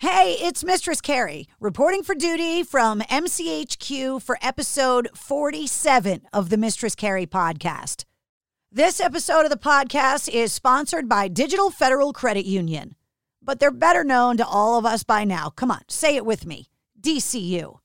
Hey, it's Mistress Carrie reporting for duty from MCHQ for episode 47 of the Mistress Carrie podcast. This episode of the podcast is sponsored by Digital Federal Credit Union, but they're better known to all of us by now. Come on, say it with me DCU.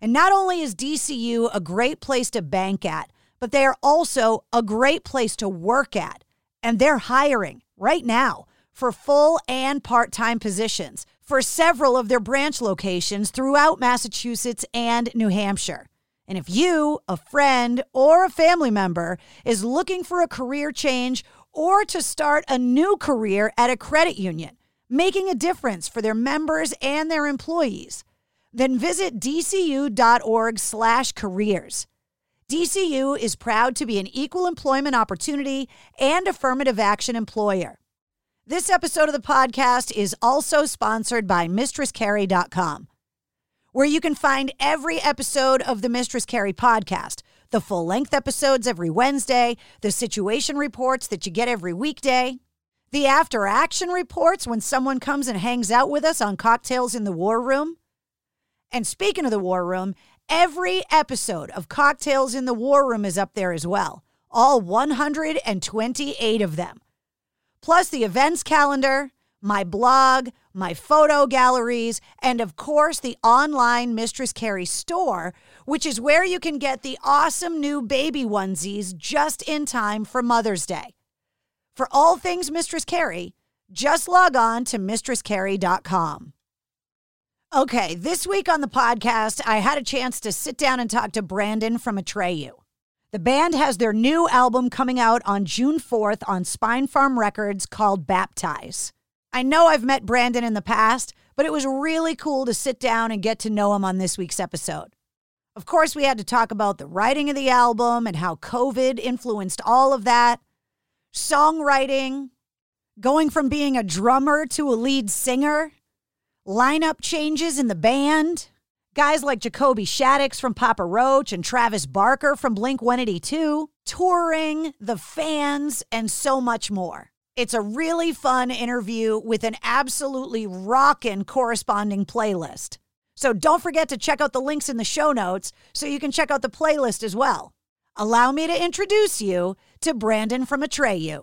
And not only is DCU a great place to bank at, but they are also a great place to work at. And they're hiring right now for full and part time positions for several of their branch locations throughout Massachusetts and New Hampshire. And if you, a friend, or a family member is looking for a career change or to start a new career at a credit union, making a difference for their members and their employees, then visit dcu.org/careers. DCU is proud to be an equal employment opportunity and affirmative action employer. This episode of the podcast is also sponsored by MistressCarrie.com, where you can find every episode of the Mistress Carrie podcast, the full length episodes every Wednesday, the situation reports that you get every weekday, the after action reports when someone comes and hangs out with us on Cocktails in the War Room. And speaking of the War Room, every episode of Cocktails in the War Room is up there as well, all 128 of them plus the events calendar, my blog, my photo galleries, and of course the online Mistress Carrie store, which is where you can get the awesome new baby onesies just in time for Mother's Day. For all things Mistress Carrie, just log on to mistresscarrie.com. Okay, this week on the podcast, I had a chance to sit down and talk to Brandon from Atreyu. The band has their new album coming out on June 4th on Spinefarm Records called Baptize. I know I've met Brandon in the past, but it was really cool to sit down and get to know him on this week's episode. Of course, we had to talk about the writing of the album and how COVID influenced all of that, songwriting, going from being a drummer to a lead singer, lineup changes in the band, Guys like Jacoby Shaddix from Papa Roach and Travis Barker from Blink 182, touring, the fans, and so much more. It's a really fun interview with an absolutely rockin' corresponding playlist. So don't forget to check out the links in the show notes so you can check out the playlist as well. Allow me to introduce you to Brandon from Atreyu.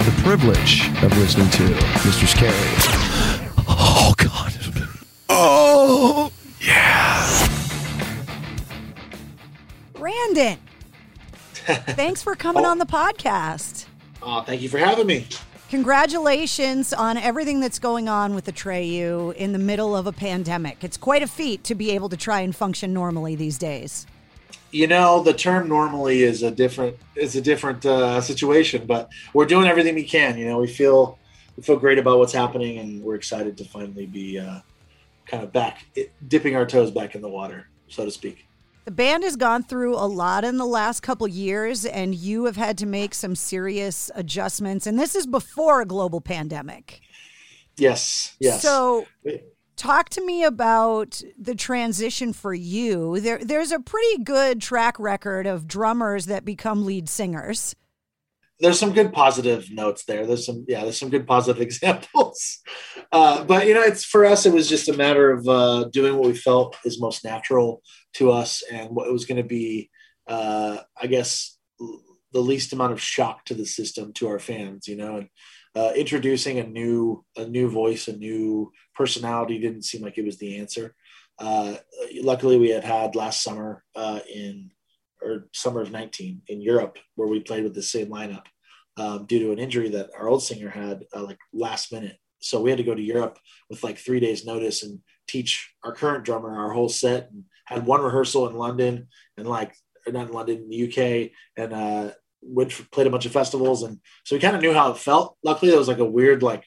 have the privilege of listening to Mr. Carrie. Oh, God. Oh, yeah. Brandon, thanks for coming oh. on the podcast. Oh, thank you for having me. Congratulations on everything that's going on with the Atreyu in the middle of a pandemic. It's quite a feat to be able to try and function normally these days. You know, the term normally is a different is a different uh, situation, but we're doing everything we can. You know, we feel we feel great about what's happening, and we're excited to finally be uh, kind of back, dipping our toes back in the water, so to speak. The The band has gone through a lot in the last couple years, and you have had to make some serious adjustments. And this is before a global pandemic. Yes. Yes. So, talk to me about the transition for you. There, there's a pretty good track record of drummers that become lead singers there's some good positive notes there. There's some, yeah, there's some good positive examples. Uh, but you know, it's for us, it was just a matter of uh, doing what we felt is most natural to us and what was going to be, uh, I guess, the least amount of shock to the system to our fans. You know, and uh, introducing a new, a new voice, a new personality didn't seem like it was the answer. Uh, luckily, we had had last summer uh, in or summer of 19 in Europe, where we played with the same lineup um, due to an injury that our old singer had uh, like last minute. So we had to go to Europe with like three days notice and teach our current drummer our whole set and had one rehearsal in London and like not in London, in the UK and uh, went played a bunch of festivals. And so we kind of knew how it felt. Luckily, it was like a weird like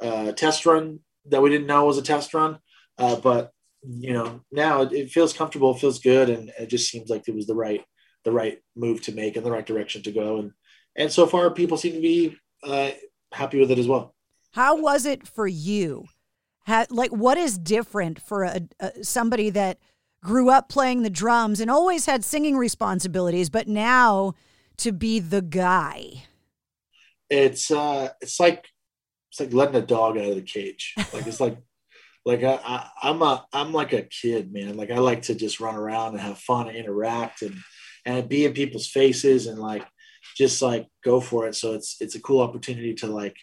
uh, test run that we didn't know was a test run. Uh, but you know, now it, it feels comfortable, it feels good, and it just seems like it was the right the right move to make and the right direction to go. And and so far, people seem to be uh, happy with it as well. How was it for you? How, like, what is different for a, a, somebody that grew up playing the drums and always had singing responsibilities, but now to be the guy? It's uh, it's like it's like letting a dog out of the cage. Like it's like like I, I I'm a I'm like a kid, man. Like I like to just run around and have fun and interact and and be in people's faces and like just like go for it. So it's it's a cool opportunity to like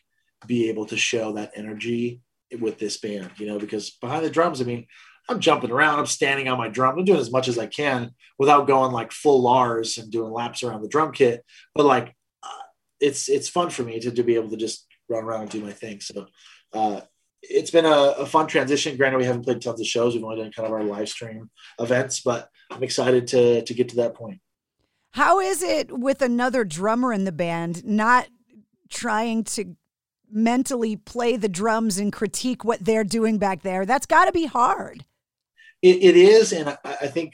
be able to show that energy with this band, you know, because behind the drums, I mean, I'm jumping around, I'm standing on my drum, I'm doing as much as I can without going like full Lars and doing laps around the drum kit. But like, uh, it's it's fun for me to, to be able to just run around and do my thing. So uh, it's been a, a, fun transition. Granted, we haven't played tons of shows; we've only done kind of our live stream events, but I'm excited to to get to that point. How is it with another drummer in the band not trying to mentally play the drums and critique what they're doing back there? That's got to be hard. It, it is. And I, I think,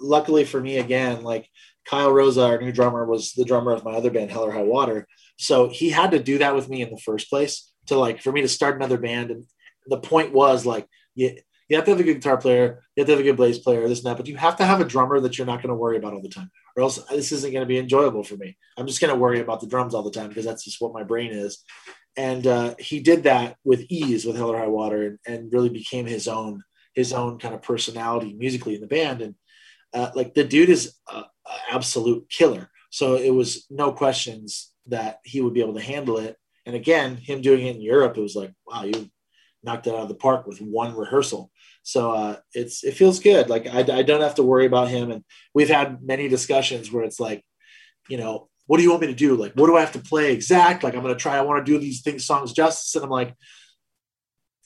luckily for me, again, like Kyle Rosa, our new drummer, was the drummer of my other band, Hell or High Water. So he had to do that with me in the first place to like for me to start another band. And the point was like, you, you have to have a good guitar player, you have to have a good bass player, this and that, but you have to have a drummer that you're not going to worry about all the time or else this isn't going to be enjoyable for me. I'm just going to worry about the drums all the time because that's just what my brain is. And uh, he did that with ease with Hell or High Water and, and, really became his own his own kind of personality musically in the band. And uh, like the dude is an absolute killer. So it was no questions that he would be able to handle it. And again, him doing it in Europe, it was like, wow, you knocked it out of the park with one rehearsal. So uh, it's it feels good. Like I, I don't have to worry about him. And we've had many discussions where it's like, you know, what do you want me to do? Like, what do I have to play exact? Like, I'm going to try. I want to do these things songs justice. And I'm like,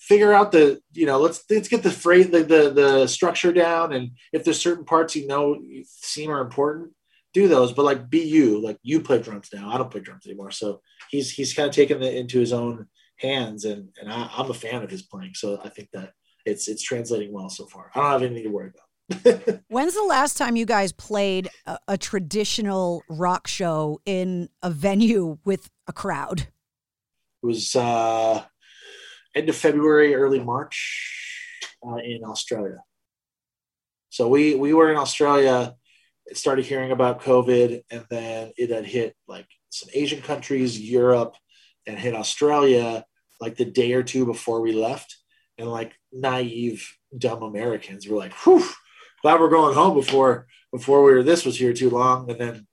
figure out the you know let's let's get the phrase the, the the structure down. And if there's certain parts you know seem are important do those. But like be you. Like you play drums now. I don't play drums anymore. So he's he's kind of taken it into his own hands. And and I, i'm a fan of his playing. So i think that it's it's translating well so far. I don't have anything to worry about. When's the last time you guys played a, a, traditional rock show in a venue with a crowd? It was uh, end of February, early March uh, in Australia. So we we were in Australia, started hearing about COVID, and then it had hit like some Asian countries, Europe, and hit Australia like the day or two before we left and like naive, dumb Americans were like, "Whew, glad we're going home before before we were this was here too long." And then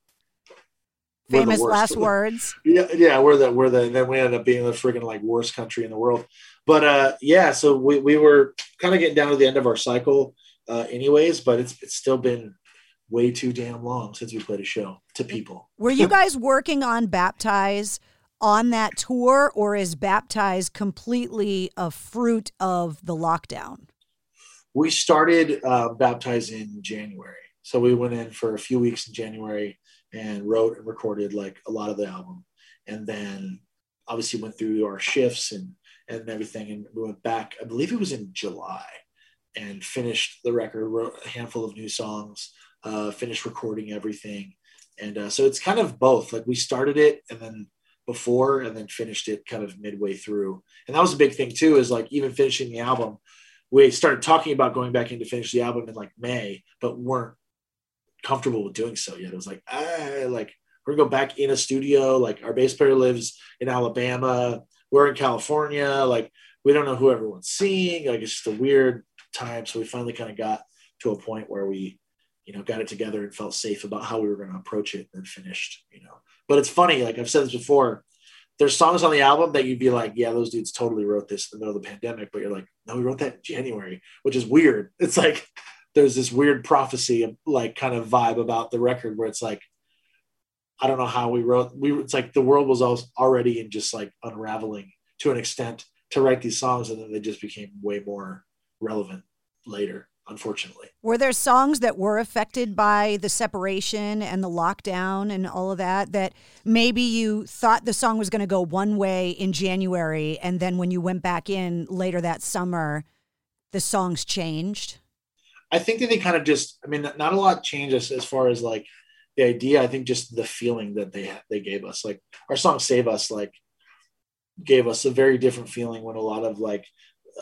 famous last words. Yeah, yeah, we're the we're the then we ended up being the freaking like worst country in the world. But uh, yeah, so we we were kind of getting down to the end of our cycle, uh, anyways. But it's it's still been way too damn long since we played a show to people. Were you guys working on Baptize? on that tour, or is baptized completely a fruit of the lockdown? We started uh, baptized in January, so we went in for a few weeks in January and wrote and recorded like a lot of the album, and then obviously went through our shifts and and everything, and we went back. I believe it was in July, and finished the record, wrote a handful of new songs, uh, finished recording everything, and uh, so it's kind of both. Like we started it and then before, and then finished it kind of midway through, and that was a big thing too. Is like even finishing the album, we started talking about going back in to finish the album in like May, but weren't comfortable with doing so yet. It was like ah, like we're gonna go back in a studio. Like our bass player lives in Alabama. We're in California. Like we don't know who everyone's seeing. Like it's just a weird time. So we finally kind of got to a point where we, you know, got it together and felt safe about how we were going to approach it and finished, you know. But it's funny, like I've said this before, there's songs on the album that you'd be like, yeah, those dudes totally wrote this in the middle of the pandemic, but you're like, no, we wrote that in January, which is weird. It's like there's this weird prophecy like kind of vibe about the record where it's like, I don't know how we wrote. We it's like the world was already in just like unraveling to an extent to write these songs, and then they just became way more relevant later. Unfortunately, were there songs that were affected by the separation and the lockdown and all of that that maybe you thought the song was going to go one way in January, and then when you went back in later that summer, the songs changed? I think that they kind of just. I mean, not a lot changed as, as far as like the idea. I think just the feeling that they they gave us. Like our song "Save Us," like gave us a very different feeling when a lot of like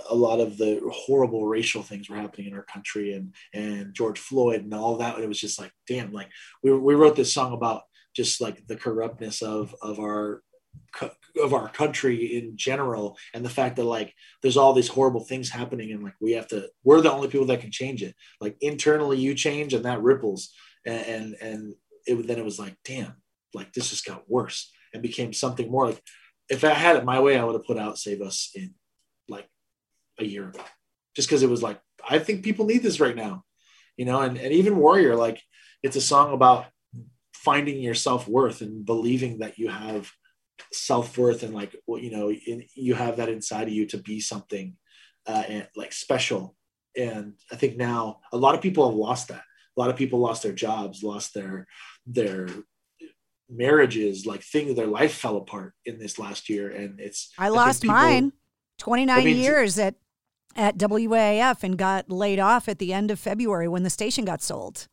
a lot of the horrible racial things were happening in our country and and George Floyd and all that. It was just like, damn, like we, we wrote this song about just like the corruptness of of our of our country in general and the fact that like there's all these horrible things happening and like we have to we're the only people that can change it. Like internally you change and that ripples. And and, and it then it was like damn like this just got worse and became something more like if I had it my way, I would have put out Save Us in like a year ago, just because it was like, I think people need this right now, you know, and, and even Warrior, like it's a song about finding your self worth and believing that you have self worth and like, well, you know, in, you have that inside of you to be something uh, and like special. And I think now a lot of people have lost that. A lot of people lost their jobs, lost their their marriages, like things, their life fell apart in this last year. And it's, I lost people, mine 29 I mean, years at, at WAAF and got laid off at the end of February when the station got sold.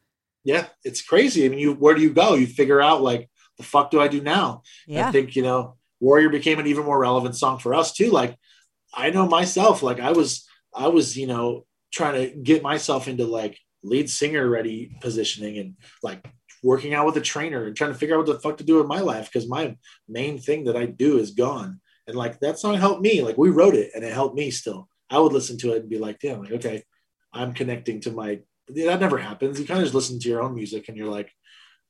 Yeah, it's crazy. I mean, you, where do you go? You figure out like, the fuck do I do now? Yeah. I think, you know, Warrior became an even more relevant song for us too. Like, I know myself, like I was, I was, you know, trying to get myself into like lead singer ready positioning and like working out with a trainer and trying to figure out what the fuck to do in my life because my main thing that I do is gone. And like that song helped me. Like we wrote it and it helped me still. I would listen to it and be like, damn, like, okay, I'm connecting to my that never happens. You kind of just listen to your own music and you're like,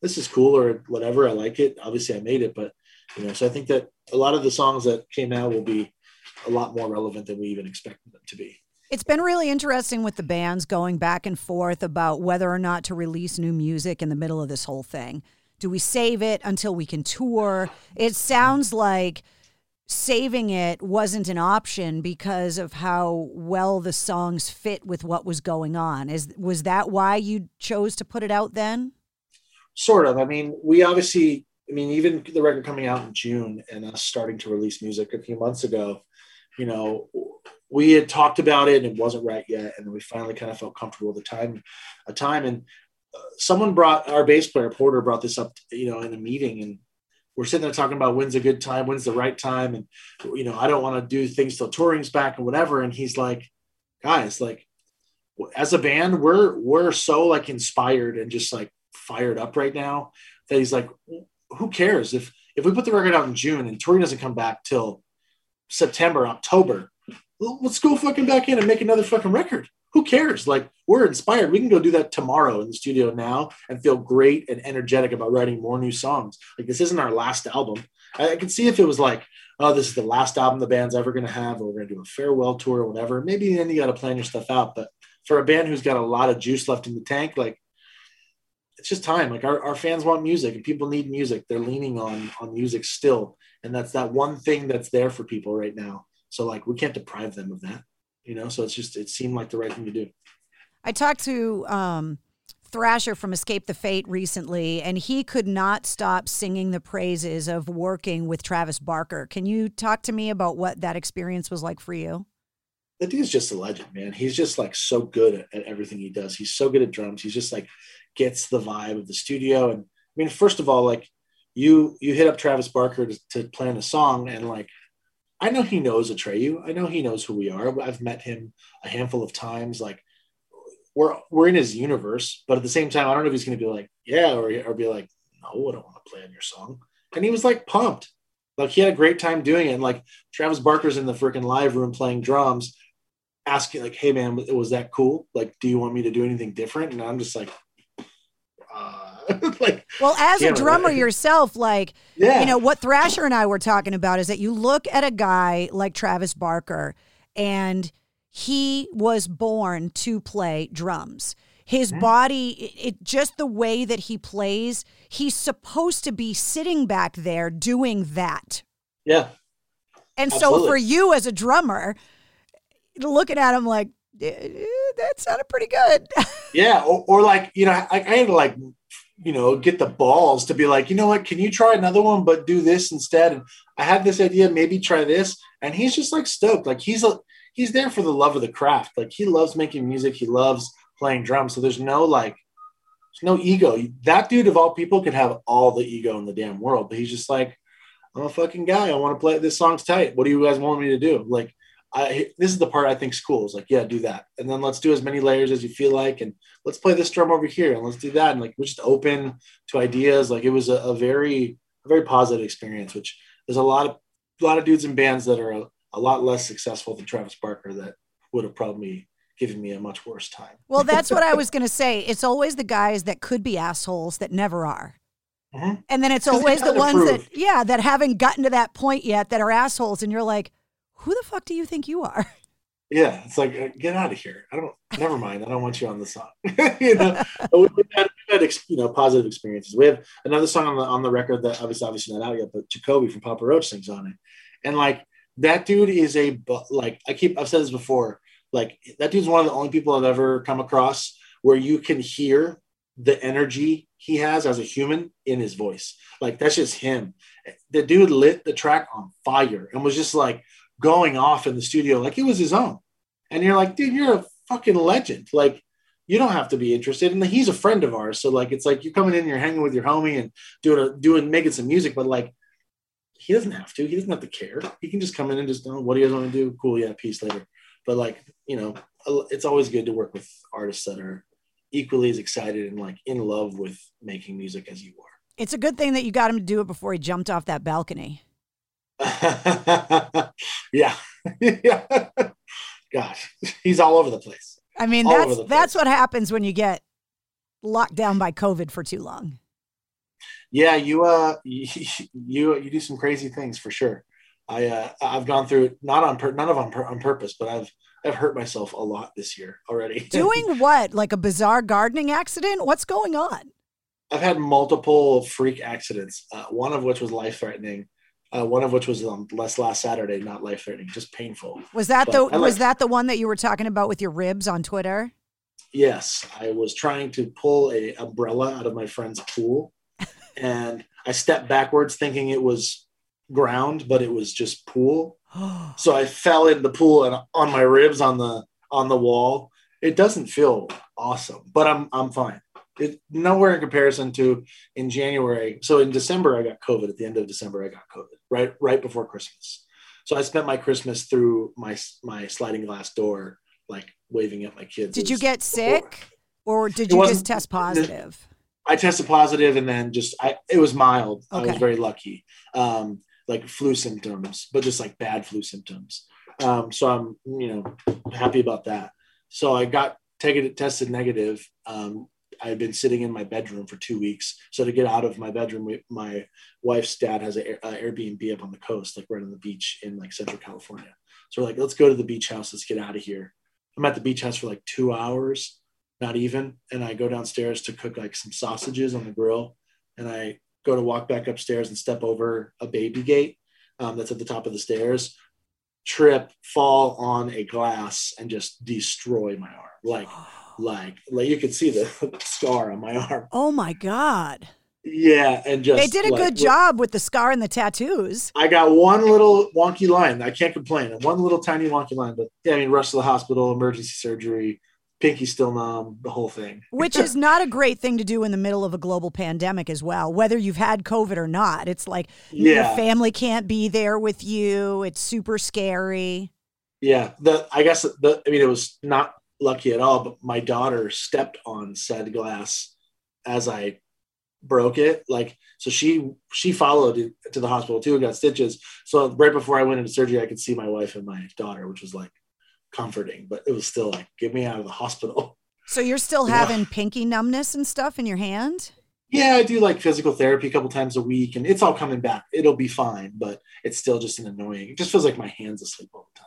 this is cool or whatever. I like it. Obviously I made it, but you know, so I think that a lot of the songs that came out will be a lot more relevant than we even expected them to be. It's been really interesting with the bands going back and forth about whether or not to release new music in the middle of this whole thing. Do we save it until we can tour? It sounds like saving it wasn't an option because of how well the songs fit with what was going on. Is was that why you chose to put it out then? Sort of. I mean, we obviously I mean, even the record coming out in June and us starting to release music a few months ago, you know, we had talked about it and it wasn't right yet, and we finally kind of felt comfortable at the time, a time, and uh, someone brought our bass player Porter brought this up, you know, in a meeting, and we're sitting there talking about when's a good time, when's the right time, and you know, I don't want to do things till touring's back and whatever, and he's like, guys, like, as a band, we're we're so like inspired and just like fired up right now that he's like, who cares if if we put the record out in June and touring doesn't come back till September, October let's go fucking back in and make another fucking record. Who cares? Like we're inspired. We can go do that tomorrow in the studio now and feel great and energetic about writing more new songs. Like this isn't our last album. I, I could see if it was like, oh, this is the last album the band's ever going to have, or we're going to do a farewell tour or whatever. Maybe then you got to plan your stuff out. But for a band who's got a lot of juice left in the tank, like it's just time. Like our, our fans want music and people need music. They're leaning on on music still. And that's that one thing that's there for people right now. So like we can't deprive them of that, you know. So it's just it seemed like the right thing to do. I talked to um, Thrasher from Escape the Fate recently, and he could not stop singing the praises of working with Travis Barker. Can you talk to me about what that experience was like for you? That dude's just a legend, man. He's just like so good at, at everything he does. He's so good at drums. He's just like gets the vibe of the studio. And I mean, first of all, like you you hit up Travis Barker to, to plan a song, and like I know he knows Atreyu. I know he knows who we are. I've met him a handful of times. Like we're we're in his universe, but at the same time, I don't know if he's going to be like, yeah, or or be like, no, I don't want to play on your song. And he was like pumped. Like he had a great time doing it. And like Travis Barker's in the freaking live room playing drums, asking like, "Hey man, was that cool? Like, do you want me to do anything different?" And I'm just like, like, well, as a drummer yourself, like, Yeah. you know, what Thrasher and I were talking about is that you look at a guy like Travis Barker, and he was born to play drums. His Mm-hmm. body, it, it just the way that he plays, he's supposed to be sitting back there doing that. yeah, And so for you as a drummer, looking at him like, "Eh, that sounded pretty good. yeah, or, or like you know, I, I had to like you know get the balls to be like, you know what, can you try another one, but do this instead? And I had this idea, maybe try this, and he's just like stoked. Like he's a he's there for the love of the craft. Like he loves making music, he loves playing drums. So there's no like there's no ego. That dude of all people could have all the ego in the damn world, but he's just like, I'm a fucking guy. I want to play this song's tight. What do you guys want me to do? Like, I this is the part I think is cool. Is like, yeah, do that, and then let's do as many layers as you feel like, and let's play this drum over here, and let's do that, and like we're just open to ideas. Like it was a, a very a very positive experience. Which there's a lot of a lot of dudes in bands that are a, a lot less successful than Travis Barker that would have probably given me a much worse time. Well, that's what I was going to say. It's always the guys that could be assholes that never are. Mhm. And then it's always the ones that, yeah, that haven't gotten to that point yet that are assholes. And you're like, who the fuck do you think you are? Yeah, it's like uh, get out of here. I don't. Never mind. I don't want you on the song. you know, we've had, we've had you know positive experiences. We have another song on the on the record that obviously obviously not out yet, but Jacoby from Papa Roach sings on it, and like that dude is a like I keep I've said this before. Like that dude's one of the only people I've ever come across where you can hear the energy he has as a human in his voice. Like that's just him. The dude lit the track on fire and was just like going off in the studio like it was his own. And you're like, dude, you're a fucking legend. Like, you don't have to be interested. And he's a friend of ours. So like it's like you're coming in, you're hanging with your homie and doing a doing making some music, but like he doesn't have to. He doesn't have to care. He can just come in and just oh, what do you guys want to do? Cool, yeah, peace later. But like, you know, it's always good to work with artists that are equally as excited and like in love with making music as you are. It's a good thing that you got him to do it before he jumped off that balcony. yeah. yeah. Gosh, he's all over the place. I mean, All that's that's what happens when you get locked down by COVID for too long. Yeah, you uh you you, you do some crazy things for sure. I uh I've gone through it not on pur- none of on, pur- on purpose, but I've I've hurt myself a lot this year already. Doing what? Like a bizarre gardening accident? What's going on? I've had multiple freak accidents, uh, one of which was life threatening, uh, one of which was um, last last Saturday, not life threatening, just painful. Was that But the I was that the one that you were talking about with your ribs on Twitter? Yes, I was trying to pull a umbrella out of my friend's pool, and I stepped backwards thinking it was ground, but it was just pool. so I fell in the pool and on my ribs on the on the wall. It doesn't feel awesome, but I'm I'm fine. It nowhere in comparison to in January. So in December I got COVID. At the end of December I got COVID. Right right before Christmas. So I spent my Christmas through my my sliding glass door, like waving at my kids. Did you get sick or did It you just test positive? I tested positive and then just I it was mild. I was very lucky. Um, like flu symptoms, but just like bad flu symptoms. Um, so I'm you know happy about that. So I got taken tested negative. Um, I had been sitting in my bedroom for two weeks. So to get out of my bedroom, we, my wife's dad has an Airbnb up on the coast, like right on the beach in like Central California. So we're like, let's go to the beach house. Let's get out of here. I'm at the beach house for like two hours, not even. And I go downstairs to cook like some sausages on the grill. And I go to walk back upstairs and step over a baby gate um, that's at the top of the stairs, trip, fall on a glass, and just destroy my arm. Like, like, like you could see the scar on my arm. Oh my god. Yeah, and just They did a like, good job with the scar and the tattoos. I got one little wonky line. I can't complain. One little tiny wonky line, but yeah, I mean, rushed to the hospital, emergency surgery, pinky still numb, the whole thing. Which is not a great thing to do in the middle of a global pandemic as well, whether you've had COVID or not. It's like your family can't be there with you. It's super scary. Yeah, the I guess the I mean it was not lucky at all, but my daughter stepped on said glass as I broke it. Like so she she followed to the hospital too and got stitches. So right before I went into surgery, I could see my wife and my daughter, which was like comforting, but it was still like get me out of the hospital. So you're still Yeah. having pinky numbness and stuff in your hand? Yeah, I do like physical therapy a couple times a week, and it's all coming back. It'll be fine, but it's still just an annoying. It just feels like my hands asleep all the time,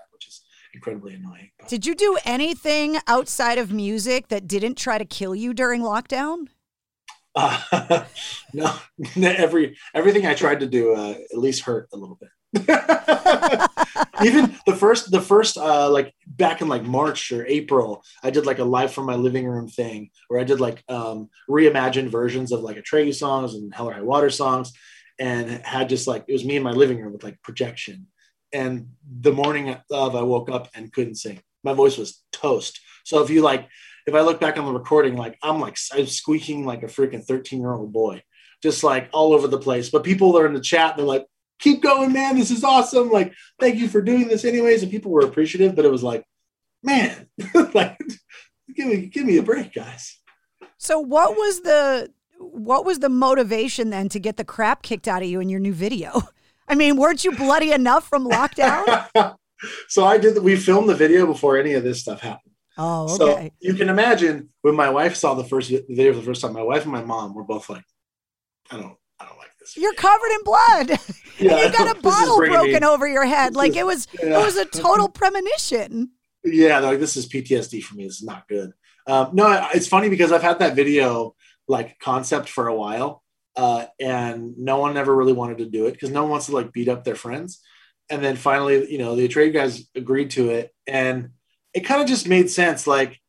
incredibly annoying. Did you do anything outside of music that didn't try to kill you during lockdown? Uh, no, every everything I tried to do uh, at least hurt a little bit. Even the first, the first, uh, like back in like March or April, I did like a live from my living room thing where I did like um, reimagined versions of like Atreyu songs and Hell or High Water songs, and had just like it was me in my living room with like projection. And the morning of, I woke up and couldn't sing. My voice was toast. So if you like, if I look back on the recording, like I'm like I'm squeaking like a freaking 13 year old boy, just like all over the place. But people are in the chat, they're like, keep going, man. This is awesome. Like, thank you for doing this anyways. And people were appreciative, but it was like, man, like give me give me a break, guys. So what was the what was the motivation then to get the crap kicked out of you in your new video? I mean, weren't you bloody enough from lockdown? so I did we filmed the video before any of this stuff happened. Oh, So you can imagine when my wife saw the first video for the first time, my wife and my mom were both like, I don't I don't like this. You're covered in blood. Yeah, you got a bottle bringing me- broken over your head. Like it was it was a total premonition. yeah, like this is PTSD for me. This is not good. Um, no, it's funny because I've had that video like concept for a while, uh, and no one ever really wanted to do it because no one wants to like beat up their friends. And then finally, you know, the Atreyu guys agreed to it, and it kind of just made sense. Like,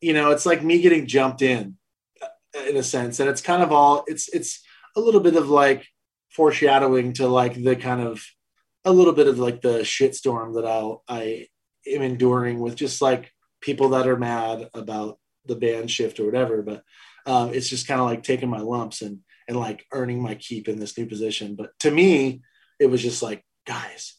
you know, it's like me getting jumped in, uh, in a sense, and it's kind of all it's it's a little bit of like foreshadowing to like the kind of a little bit of like the shitstorm that I'll I am enduring with just like people that are mad about the band shift or whatever. But um, it's just kind of like taking my lumps and and like earning my keep in this new position. But to me, it was just like, guys,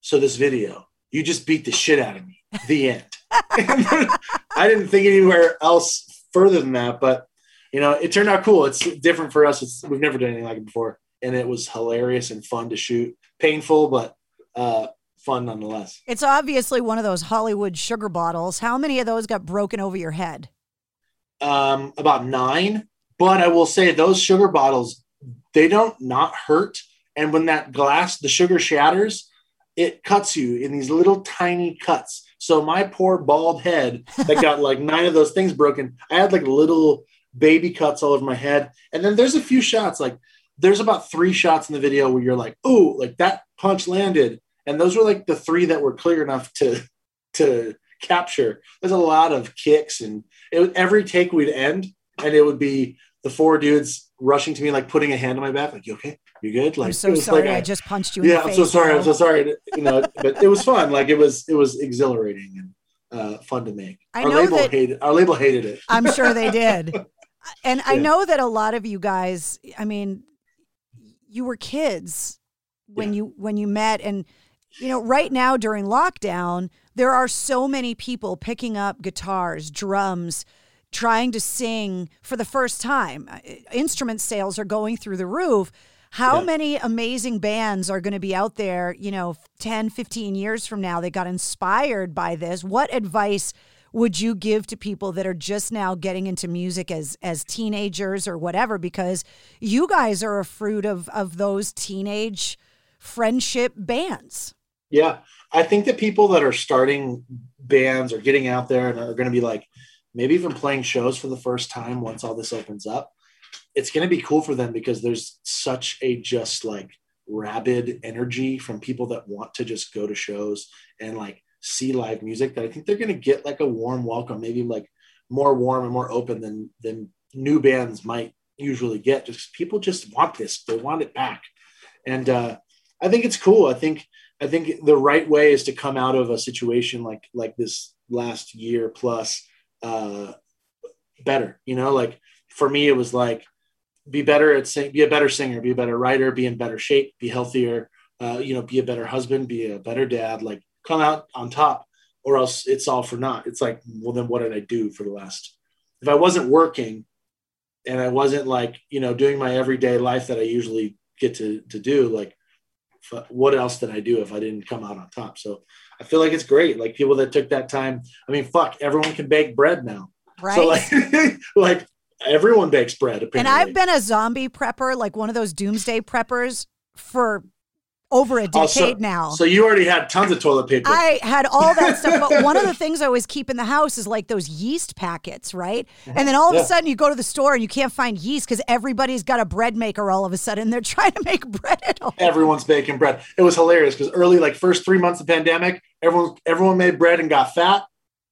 so this video, you just beat the shit out of me. The end. I didn't think anywhere else further than that, but you know, it turned out cool. It's different for us. It's we've never done anything like it before, and it was hilarious and fun to shoot. Painful, but uh, fun nonetheless. It's obviously one of those Hollywood sugar bottles. How many of those got broken over your head? Um, about nine, but I will say those sugar bottles, they don't not hurt. And when that glass, the sugar shatters, it cuts you in these little tiny cuts. So my poor bald head that got like nine of those things broken, I had like little baby cuts all over my head. And then there's a few shots, like there's about three shots in the video where you're like, oh, like that punch landed. And those were like the three that were clear enough to to capture. There's a lot of kicks and it, every take we'd end and it would be the four dudes rushing to me, like putting a hand on my back, like, you okay? You good? Like, I'm so sorry like I just punched you in yeah, the I'm face. so sorry. I'm so sorry. You know, but it was fun. Like it was, it was exhilarating and uh, fun to make. I our know label that- hated. Our label hated it. I'm sure they did. And I Yeah. know that a lot of you guys, I mean, you were kids when you when you met and you know, right now during lockdown, there are so many people picking up guitars, drums, trying to sing for the first time. Uh, Instrument sales are going through the roof. How Yeah. many amazing bands are going to be out there, you know, 10, 15 years from now that got inspired by this? What advice would you give to people that are just now getting into music as as teenagers or whatever because you guys are a fruit of of those teenage friendship bands. Yeah, I think that people that are starting bands or getting out there and are going to be like maybe even playing shows for the first time once all this opens up, it's going to be cool for them because there's such a just like rabid energy from people that want to just go to shows and like see live music that I think they're going to get like a warm welcome, maybe like more warm and more open than than new bands might usually get. Just people just want this, they want it back, and uh, I think it's cool. I think I think the right way is to come out of a situation like like this last year plus uh, better. You know, like for me, it was like be better at sing, be a better singer, be a better writer, be in better shape, be healthier. Uh, you know, be a better husband, be a better dad. Like come out on top, or else it's all for naught. It's like, well, then what did I do for the last? If I wasn't working, and I wasn't like you know doing my everyday life that I usually get to to do, like what else did I do if I didn't come out on top? So I feel like it's great. Like people that took that time. I mean, fuck, everyone can bake bread now. Right. So like, like everyone bakes bread. Apparently. And I've been a zombie prepper, like one of those doomsday preppers for over a decade Oh, so, now. So you already had tons of toilet paper. I had all that stuff, but one of the things I always keep in the house is like those yeast packets, right? Mm-hmm. And then all of Yeah. a sudden you go to the store and you can't find yeast because everybody's got a bread maker all of a sudden. They're trying to make bread at home. Everyone's baking bread. It was hilarious because early, like first three months of pandemic, everyone everyone made bread and got fat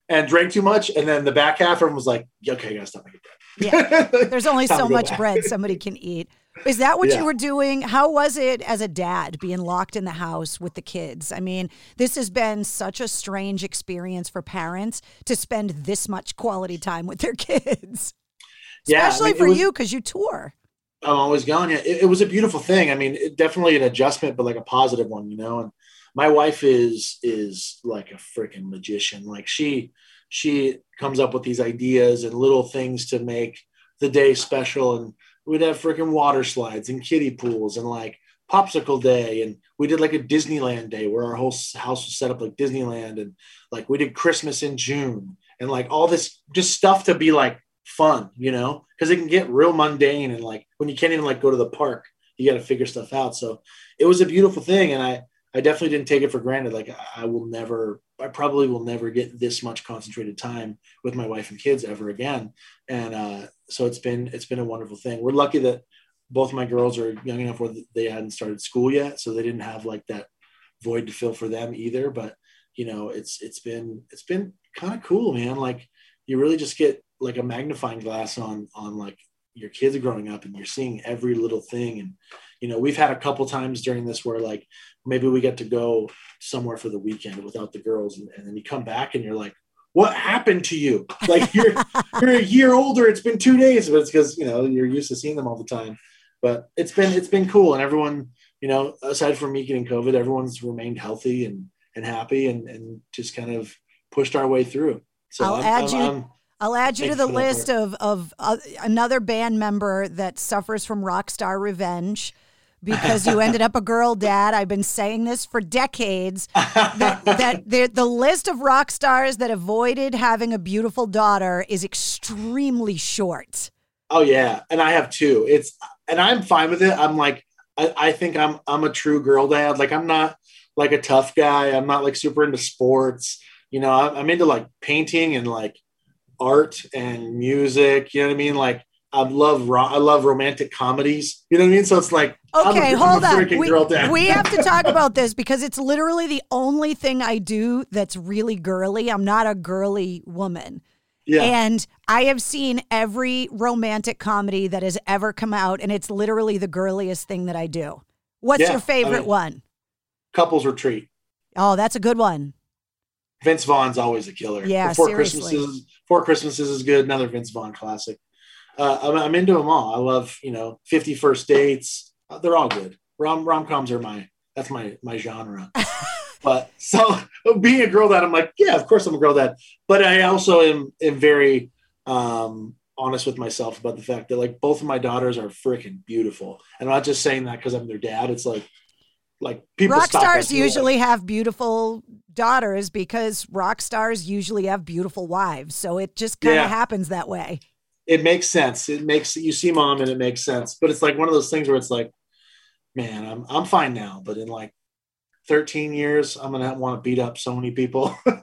and drank too much, and then the back half, everyone was like, "Okay, I gotta stop making bread." Yeah. There's only so much back. bread somebody can eat. Is that what Yeah. you were doing? How was it as a dad being locked in the house with the kids? I mean, this has been such a strange experience for parents to spend this much quality time with their kids. Yeah, I Especially mean, for was- you because you tour. Oh, I'm always gone. Yeah, it, it was a beautiful thing. I mean, it, definitely an adjustment, but like a positive one, you know. And my wife is is like a freaking magician. Like she she comes up with these ideas and little things to make the day special. And we'd have freaking water slides and kiddie pools and like popsicle day. And we did like a Disneyland day where our whole house was set up like Disneyland. And like we did Christmas in June and like all this just stuff to be like fun, you know, because it can get real mundane and like when you can't even like go to the park, you got to figure stuff out. So it was a beautiful thing, and I I definitely didn't take it for granted. Like I- I will never, I probably will never get this much concentrated time with my wife and kids ever again. And uh, so it's been it's been a wonderful thing. We're lucky that both my girls are young enough where they hadn't started school yet, so they didn't have like that void to fill for them either. But you know, it's it's been it's been kind of cool, man. Like you really just get like a magnifying glass on on like your kids growing up and you're seeing every little thing and you know we've had a couple times during this where like maybe we get to go somewhere for the weekend without the girls and, and then you come back and you're like what happened to you? Like you're you're a year older it's been two days but it's because you know you're used to seeing them all the time. But it's been it's been cool and everyone you know aside from me getting covid everyone's remained healthy and and happy and and just kind of pushed our way through. So I'll I'm- add I'm- you. I'm- I'll add you to the you for that. list of of uh, another band member that suffers from rock star revenge because you ended up a girl dad. I've been saying this for decades. that that the, the list of rock stars that avoided having a beautiful daughter is extremely short. Oh yeah, and I have two. It's and I'm fine with it. I'm like, I, I think I'm I'm a true girl dad. Like I'm not like a tough guy. I'm not like super into sports. You know, I'm, I'm into like painting and like art and music. You know what I mean? Like I love ro- I love romantic comedies. You know what I mean? So it's like Okay, a hold on. We, girl dad. we have to talk about this because it's literally the only thing I do that's really girly. I'm not a girly woman. Yeah. And I have seen every romantic comedy that has ever come out, and it's literally the girliest thing that I do. What's Yeah, your favorite I mean- one? Couples retreat. Oh, that's a good one. Vince Vaughn's always a killer. Yeah, Four. Christmases. Four Christmases is good. Another Vince Vaughn classic. Uh, I'm, I'm into them all. I love you know Fifty First Dates. Uh, they're all good. Rom rom coms are my that's my my genre. but so being a girl that I'm like, yeah, of course I'm a girl that. But I also am am very um, honest with myself about the fact that like both of my daughters are freaking beautiful, and I'm not just saying that because I'm their dad. It's like like people rock stars usually have beautiful daughters because rock stars usually have beautiful wives. So it just kind of Yeah. happens that way. It makes sense. It makes you see mom and it makes sense. But it's like one of those things where it's like, man, I'm I'm fine now, but in like 13 years, I'm gonna want to beat up so many people. I'm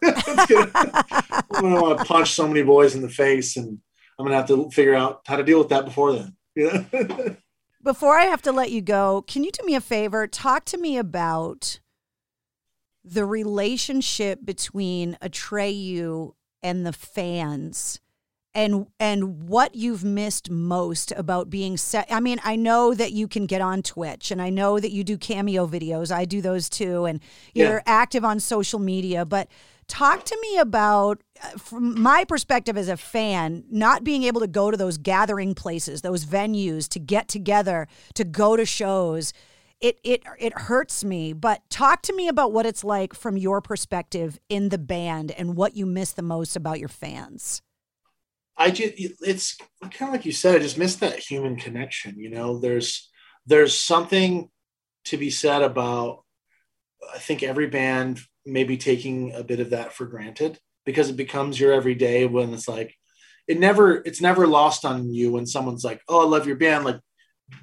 gonna want to punch so many boys in the face, and I'm gonna have to figure out how to deal with that before then. Before I have to let you go, can you do me a favor? Talk to me about the relationship between Atreyu and the fans and and what you've missed most about being set. I mean, I know that you can get on Twitch and I know that you do cameo videos. I do those too and you're Yeah. active on social media, but talk to me about uh, from my perspective as a fan, not being able to go to those gathering places, those venues to get together, to go to shows, it it it hurts me. But talk to me about what it's like from your perspective in the band and what you miss the most about your fans. I just it's kind of like you said. I just miss that human connection. You know, there's there's something to be said about. I think every band may be taking a bit of that for granted because it becomes your everyday when it's like it never it's never lost on you when someone's like oh i love your band like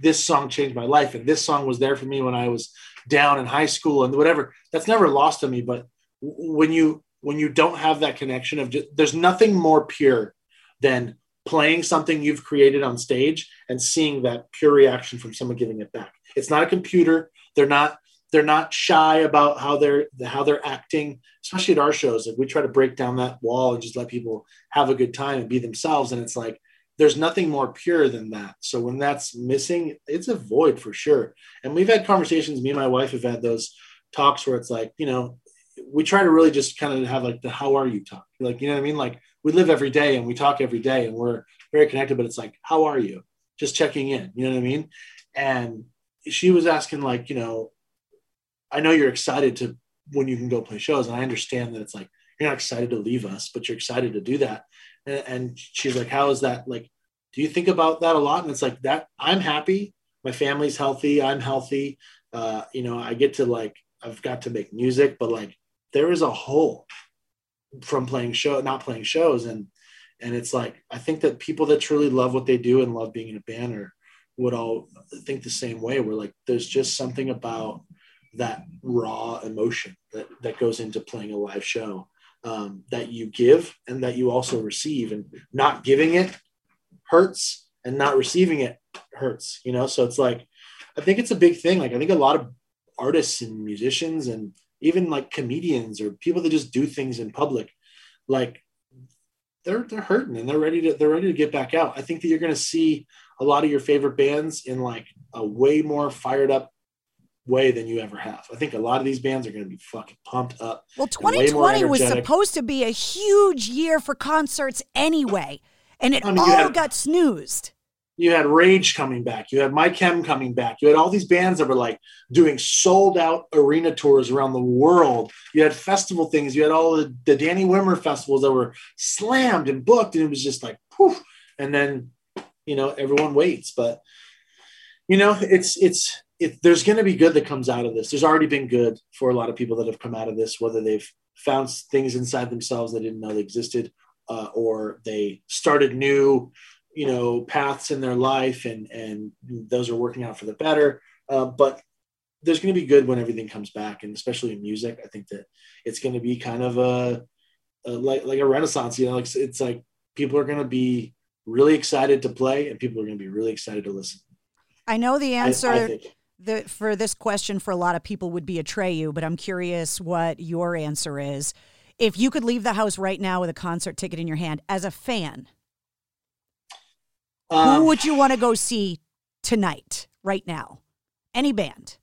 this song changed my life and this song was there for me when i was down in high school and whatever that's never lost on me but when you when you don't have that connection of just, there's nothing more pure than playing something you've created on stage and seeing that pure reaction from someone giving it back. It's not a computer. They're not they're not shy about how they're how they're acting especially at our shows. Like we try to break down that wall and just let people have a good time and be themselves. And it's like there's nothing more pure than that. So when that's missing it's a void for sure. And we've had conversations me and my wife have had those talks where it's like you know we try to really just kind of have like the how are you talk. Like you know what i mean? Like we live every day and we talk every day and we're very connected but it's like how are you just checking in you know what i mean and she was asking like you know I know you're excited to when you can go play shows, and I understand that it's like you're not excited to leave us, but you're excited to do that. And, and she's like, "How is that? Like, do you think about that a lot?" And it's like that. I'm happy. My family's healthy. I'm healthy. Uh, you know, I get to like I've got to make music, but like there is a hole from playing show, not playing shows, and and it's like I think that people that truly love what they do and love being in a band are would all think the same way. We're like, there's just something about that raw emotion that, that goes into playing a live show um, that you give and that you also receive. And not giving it hurts and not receiving it hurts you know? So it's like i think it's a big thing. Like i think a lot of artists and musicians and even like comedians or people that just do things in public like they're they're hurting and they're ready to they're ready to get back out i think that you're going to see a lot of your favorite bands in like a way more fired up way than you ever have. I think a lot of these bands are going to be fucking pumped up. Well, 2020 was supposed to be a huge year for concerts anyway, and it I mean, all had, got snoozed. You had Rage coming back. You had My Chem coming back. You had all these bands that were like doing sold out arena tours around the world. You had festival things. You had all the, the Danny Wimmer festivals that were slammed and booked, and it was just like poof. And then, you know, everyone waits, but you know, it's it's if there's going to be good that comes out of this, there's already been good for a lot of people that have come out of this, whether they've found things inside themselves they didn't know they existed, uh, or they started new, you know, paths in their life, and and those are working out for the better. Uh, but there's going to be good when everything comes back, and especially in music, I think that it's going to be kind of a, a like like a renaissance. You know, like it's like people are going to be really excited to play, and people are going to be really excited to listen. I know the answer. I, I the, for this question for a lot of people would be Atreyu, but I'm curious what your answer is. If you could leave the house right now with a concert ticket in your hand as a fan, um, who would you want to go see tonight, right now? Any band?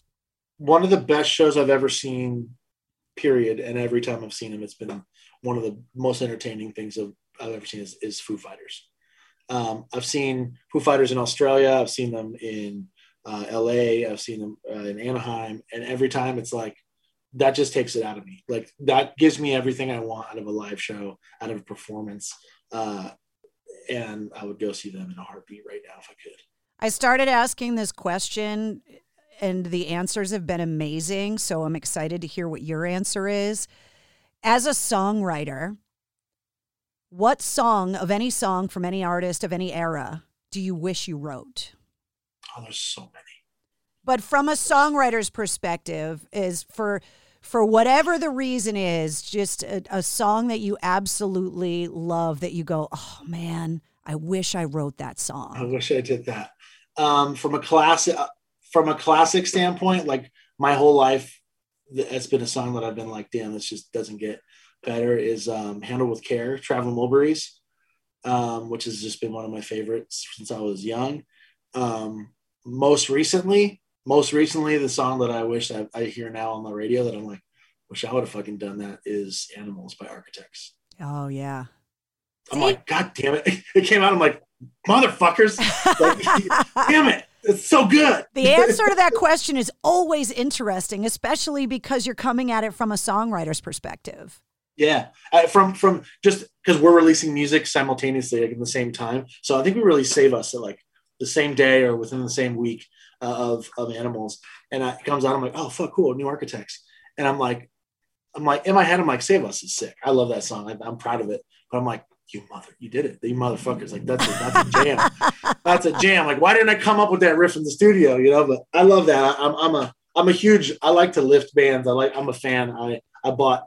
One of the best shows I've ever seen, period. And every time I've seen them, it's been one of the most entertaining things I've, I've ever seen is, is Foo Fighters. Um, I've seen Foo Fighters in Australia. I've seen them in uh, LA. I've seen them uh, in Anaheim, and every time it's like that just takes it out of me. Like that gives me everything I want out of a live show, out of a performance. Uh, and I would go see them in a heartbeat right now if I could. I started asking this question, and the answers have been amazing. So I'm excited to hear what your answer is. As a songwriter, what song of any song from any artist of any era do you wish you wrote? Oh, there's so many. But from a songwriter's perspective, is for for whatever the reason is, just a, a song that you absolutely love that you go, oh man, I wish I wrote that song. I wish I did that. Um, from a classic, from a classic standpoint, like my whole life, it's been a song that I've been like, damn, this just doesn't get better. Is um, "Handle with Care," Traveling Wilburys, um, which has just been one of my favorites since I was young. Um, most recently, most recently, the song that I wish I, I hear now on the radio that I'm like, wish I would have fucking done that is Animals by Architects. Oh yeah. I'm like, God damn it! It came out. I'm like, motherfuckers! Like, damn it! It's so good. The answer to that question is always interesting, especially because you're coming at it from a songwriter's perspective. Yeah, uh, from from just because we're releasing music simultaneously like, at the same time, so I think we really save us at like the same day or within the same week of of animals. And I, it comes out, I'm like, oh fuck, cool, new architects. And I'm like, I'm like in my head, I'm like, Save Us is sick. I love that song. I, I'm proud of it. But I'm like, you mother, you did it. You motherfuckers. Like that's a, that's a jam. that's a jam. Like why didn't I come up with that riff in the studio? You know. But I love that. I'm I'm a I'm a huge. I like to lift bands. I like. I'm a fan. I I bought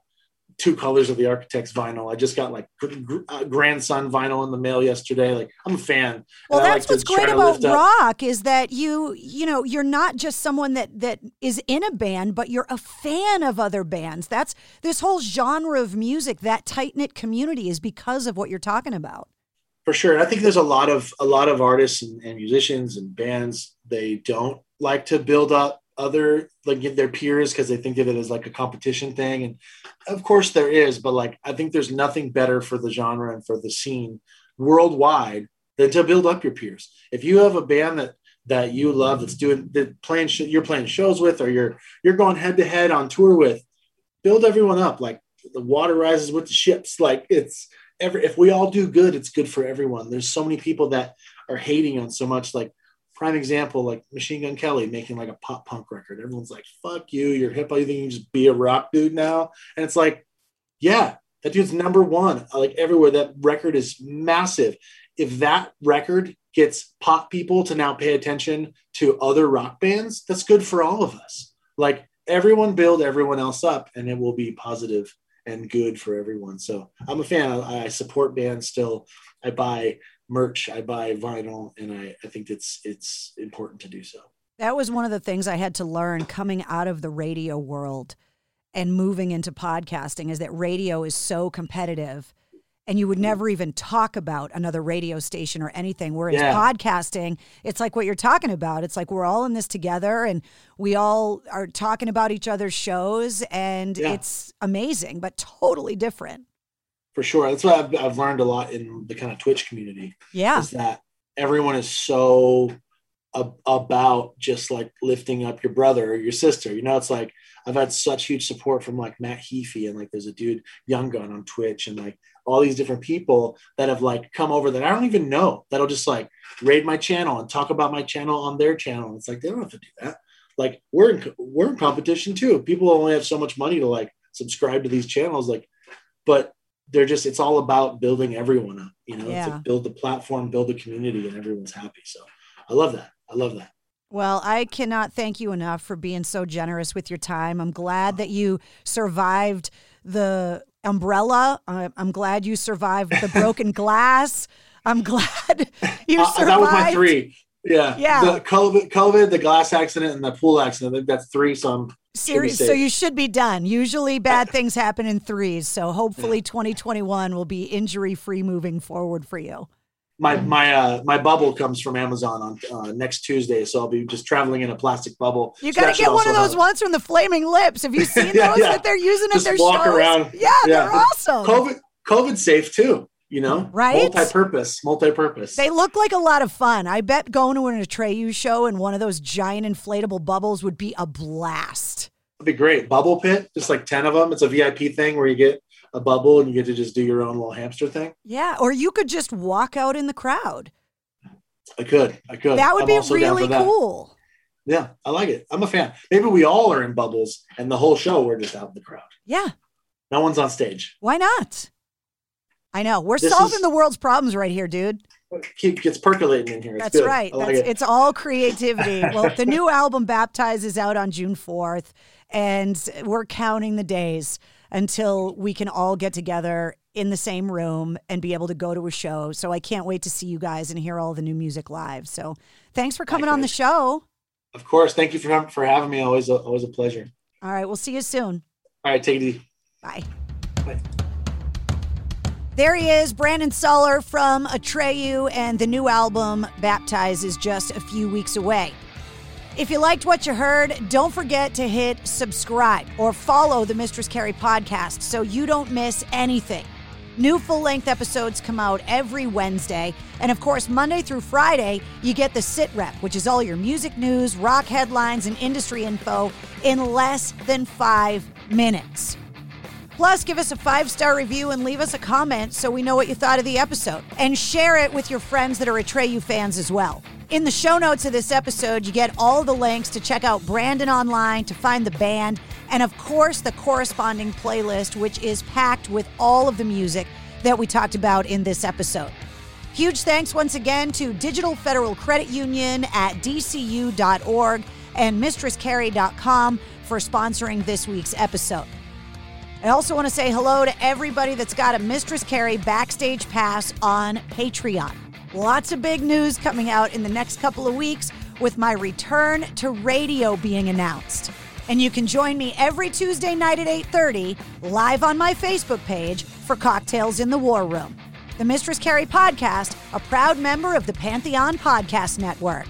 two colors of the Architects vinyl. I just got like gr- gr- uh, grandson vinyl in the mail yesterday. Like I'm a fan. Well, that's like what's great about up- rock is that you, you know, you're not just someone that that is in a band, but you're a fan of other bands. That's this whole genre of music, that tight knit community, is because of what you're talking about. for sure. I think there's a lot of a lot of artists and, and musicians and bands. They don't like to build up other like their peers because they think of it as like a competition thing. And of course there is, but like I think there's nothing better for the genre and for the scene worldwide than to build up your peers. If you have a band that that you love that's doing that playing sh- you're playing shows with or you're you're going head to head on tour with, build everyone up. Like the water rises with the ships. Like it's every if we all do good, it's good for everyone. There's so many people that are hating on so much. Like prime example, like Machine Gun Kelly making like a pop punk record. Everyone's like, "Fuck you, you're hip. You think you just be a rock dude now?" And it's like, yeah, that dude's number one. Like everywhere, that record is massive. If that record gets pop people to now pay attention to other rock bands, that's good for all of us. Like everyone build everyone else up, and it will be positive and good for everyone. So I'm a fan. I support bands still. I buy merch, I buy vinyl, and I, I think it's it's important to do so. That was one of the things I had to learn coming out of the radio world and moving into podcasting is that radio is so competitive and you would mm-hmm. never even talk about another radio station or anything. Whereas Yeah. podcasting, it's like what you're talking about. It's like we're all in this together and we all are talking about each other's shows and Yeah. it's amazing, but totally different. For sure. That's what I've, I've learned a lot in the kind of Twitch community. Yeah. Is that everyone is so ab- about just like lifting up your brother or your sister. You know, it's like I've had such huge support from like Matt Heafy and like there's a dude Young Gun on Twitch and like all these different people that have like come over that I don't even know that'll just like raid my channel and talk about my channel on their channel. It's like they don't have to do that. Like we're in, we're in competition too. People only have so much money to like subscribe to these channels. Like, but they're just it's all about building everyone up. You know, Yeah. build the platform, build the community, and everyone's happy. So I love that. I love that. Well, I cannot thank you enough for being so generous with your time. I'm glad that you survived the umbrella. I'm glad you survived the broken glass. I'm glad you Uh, survived. that was my three. Yeah. Yeah. The COVID, COVID, the glass accident, and the pool accident. I think that's three. So I'm. So you should be done. Usually bad things happen in threes. So hopefully 2021 will be injury free moving forward for you. my my uh my bubble comes from Amazon on uh, next Tuesday, so I'll be just traveling in a plastic bubble. You So gotta get one of those help. ones from the Flaming Lips. Have you seen those Yeah, yeah. that they're using Just at their walk shows? around. Yeah, they're awesome. COVID COVID safe too. You know, Right? Multi-purpose, multi-purpose. They look like a lot of fun. I bet going to an Atreyu show and one of those giant inflatable bubbles would be a blast. It'd be great. Bubble pit, just like ten of them. It's a VIP thing where you get a bubble and you get to just do your own little hamster thing. Yeah, or you could just walk out in the crowd. I could, I could. That would I'm be also down for really cool. Yeah, I like it. I'm a fan. Maybe we all are in bubbles, and the whole show we're just out in the crowd. Yeah, No one's on stage. why not? I know. We're This solving is- the world's problems right here, dude. Keep gets percolating in here. It's That's good. right. Like That's, it. it's all creativity. well, the new album Baptize is out on June 4th, and we're counting the days until we can all get together in the same room and be able to go to a show. So I can't wait to see you guys and hear all the new music live. So thanks for coming on the show. Of course. Thank you for for having me. Always a, always a pleasure. All right, we'll see you soon. All right, take it easy. Bye. Bye. There he is, Brandon Saller from Atreyu, and the new album, Baptize, is just a few weeks away. If you liked what you heard, don't forget to hit subscribe or follow the Mistress Carrie podcast so you don't miss anything. New full length episodes come out every Wednesday. And of course, Monday through Friday, you get the Sit Rep, which is all your music news, rock headlines, and industry info in less than five minutes. Plus, give us a five star review and leave us a comment so we know what you thought of the episode. And share it with your friends that are Atreyu fans as well. In the show notes of this episode, you get all the links to check out Brandon online, to find the band, and of course, the corresponding playlist, which is packed with all of the music that we talked about in this episode. Huge thanks once again to Digital Federal Credit Union at dcu.org and mistresscarrie.com for sponsoring this week's episode. I also want to say hello to everybody that's got a Mistress Carrie backstage pass on Patreon. Lots of big news coming out in the next couple of weeks with my return to radio being announced. And you can join me every Tuesday night at 8:30 live on my Facebook page for Cocktails in the War Room. The Mistress Carrie podcast, a proud member of the Pantheon Podcast Network.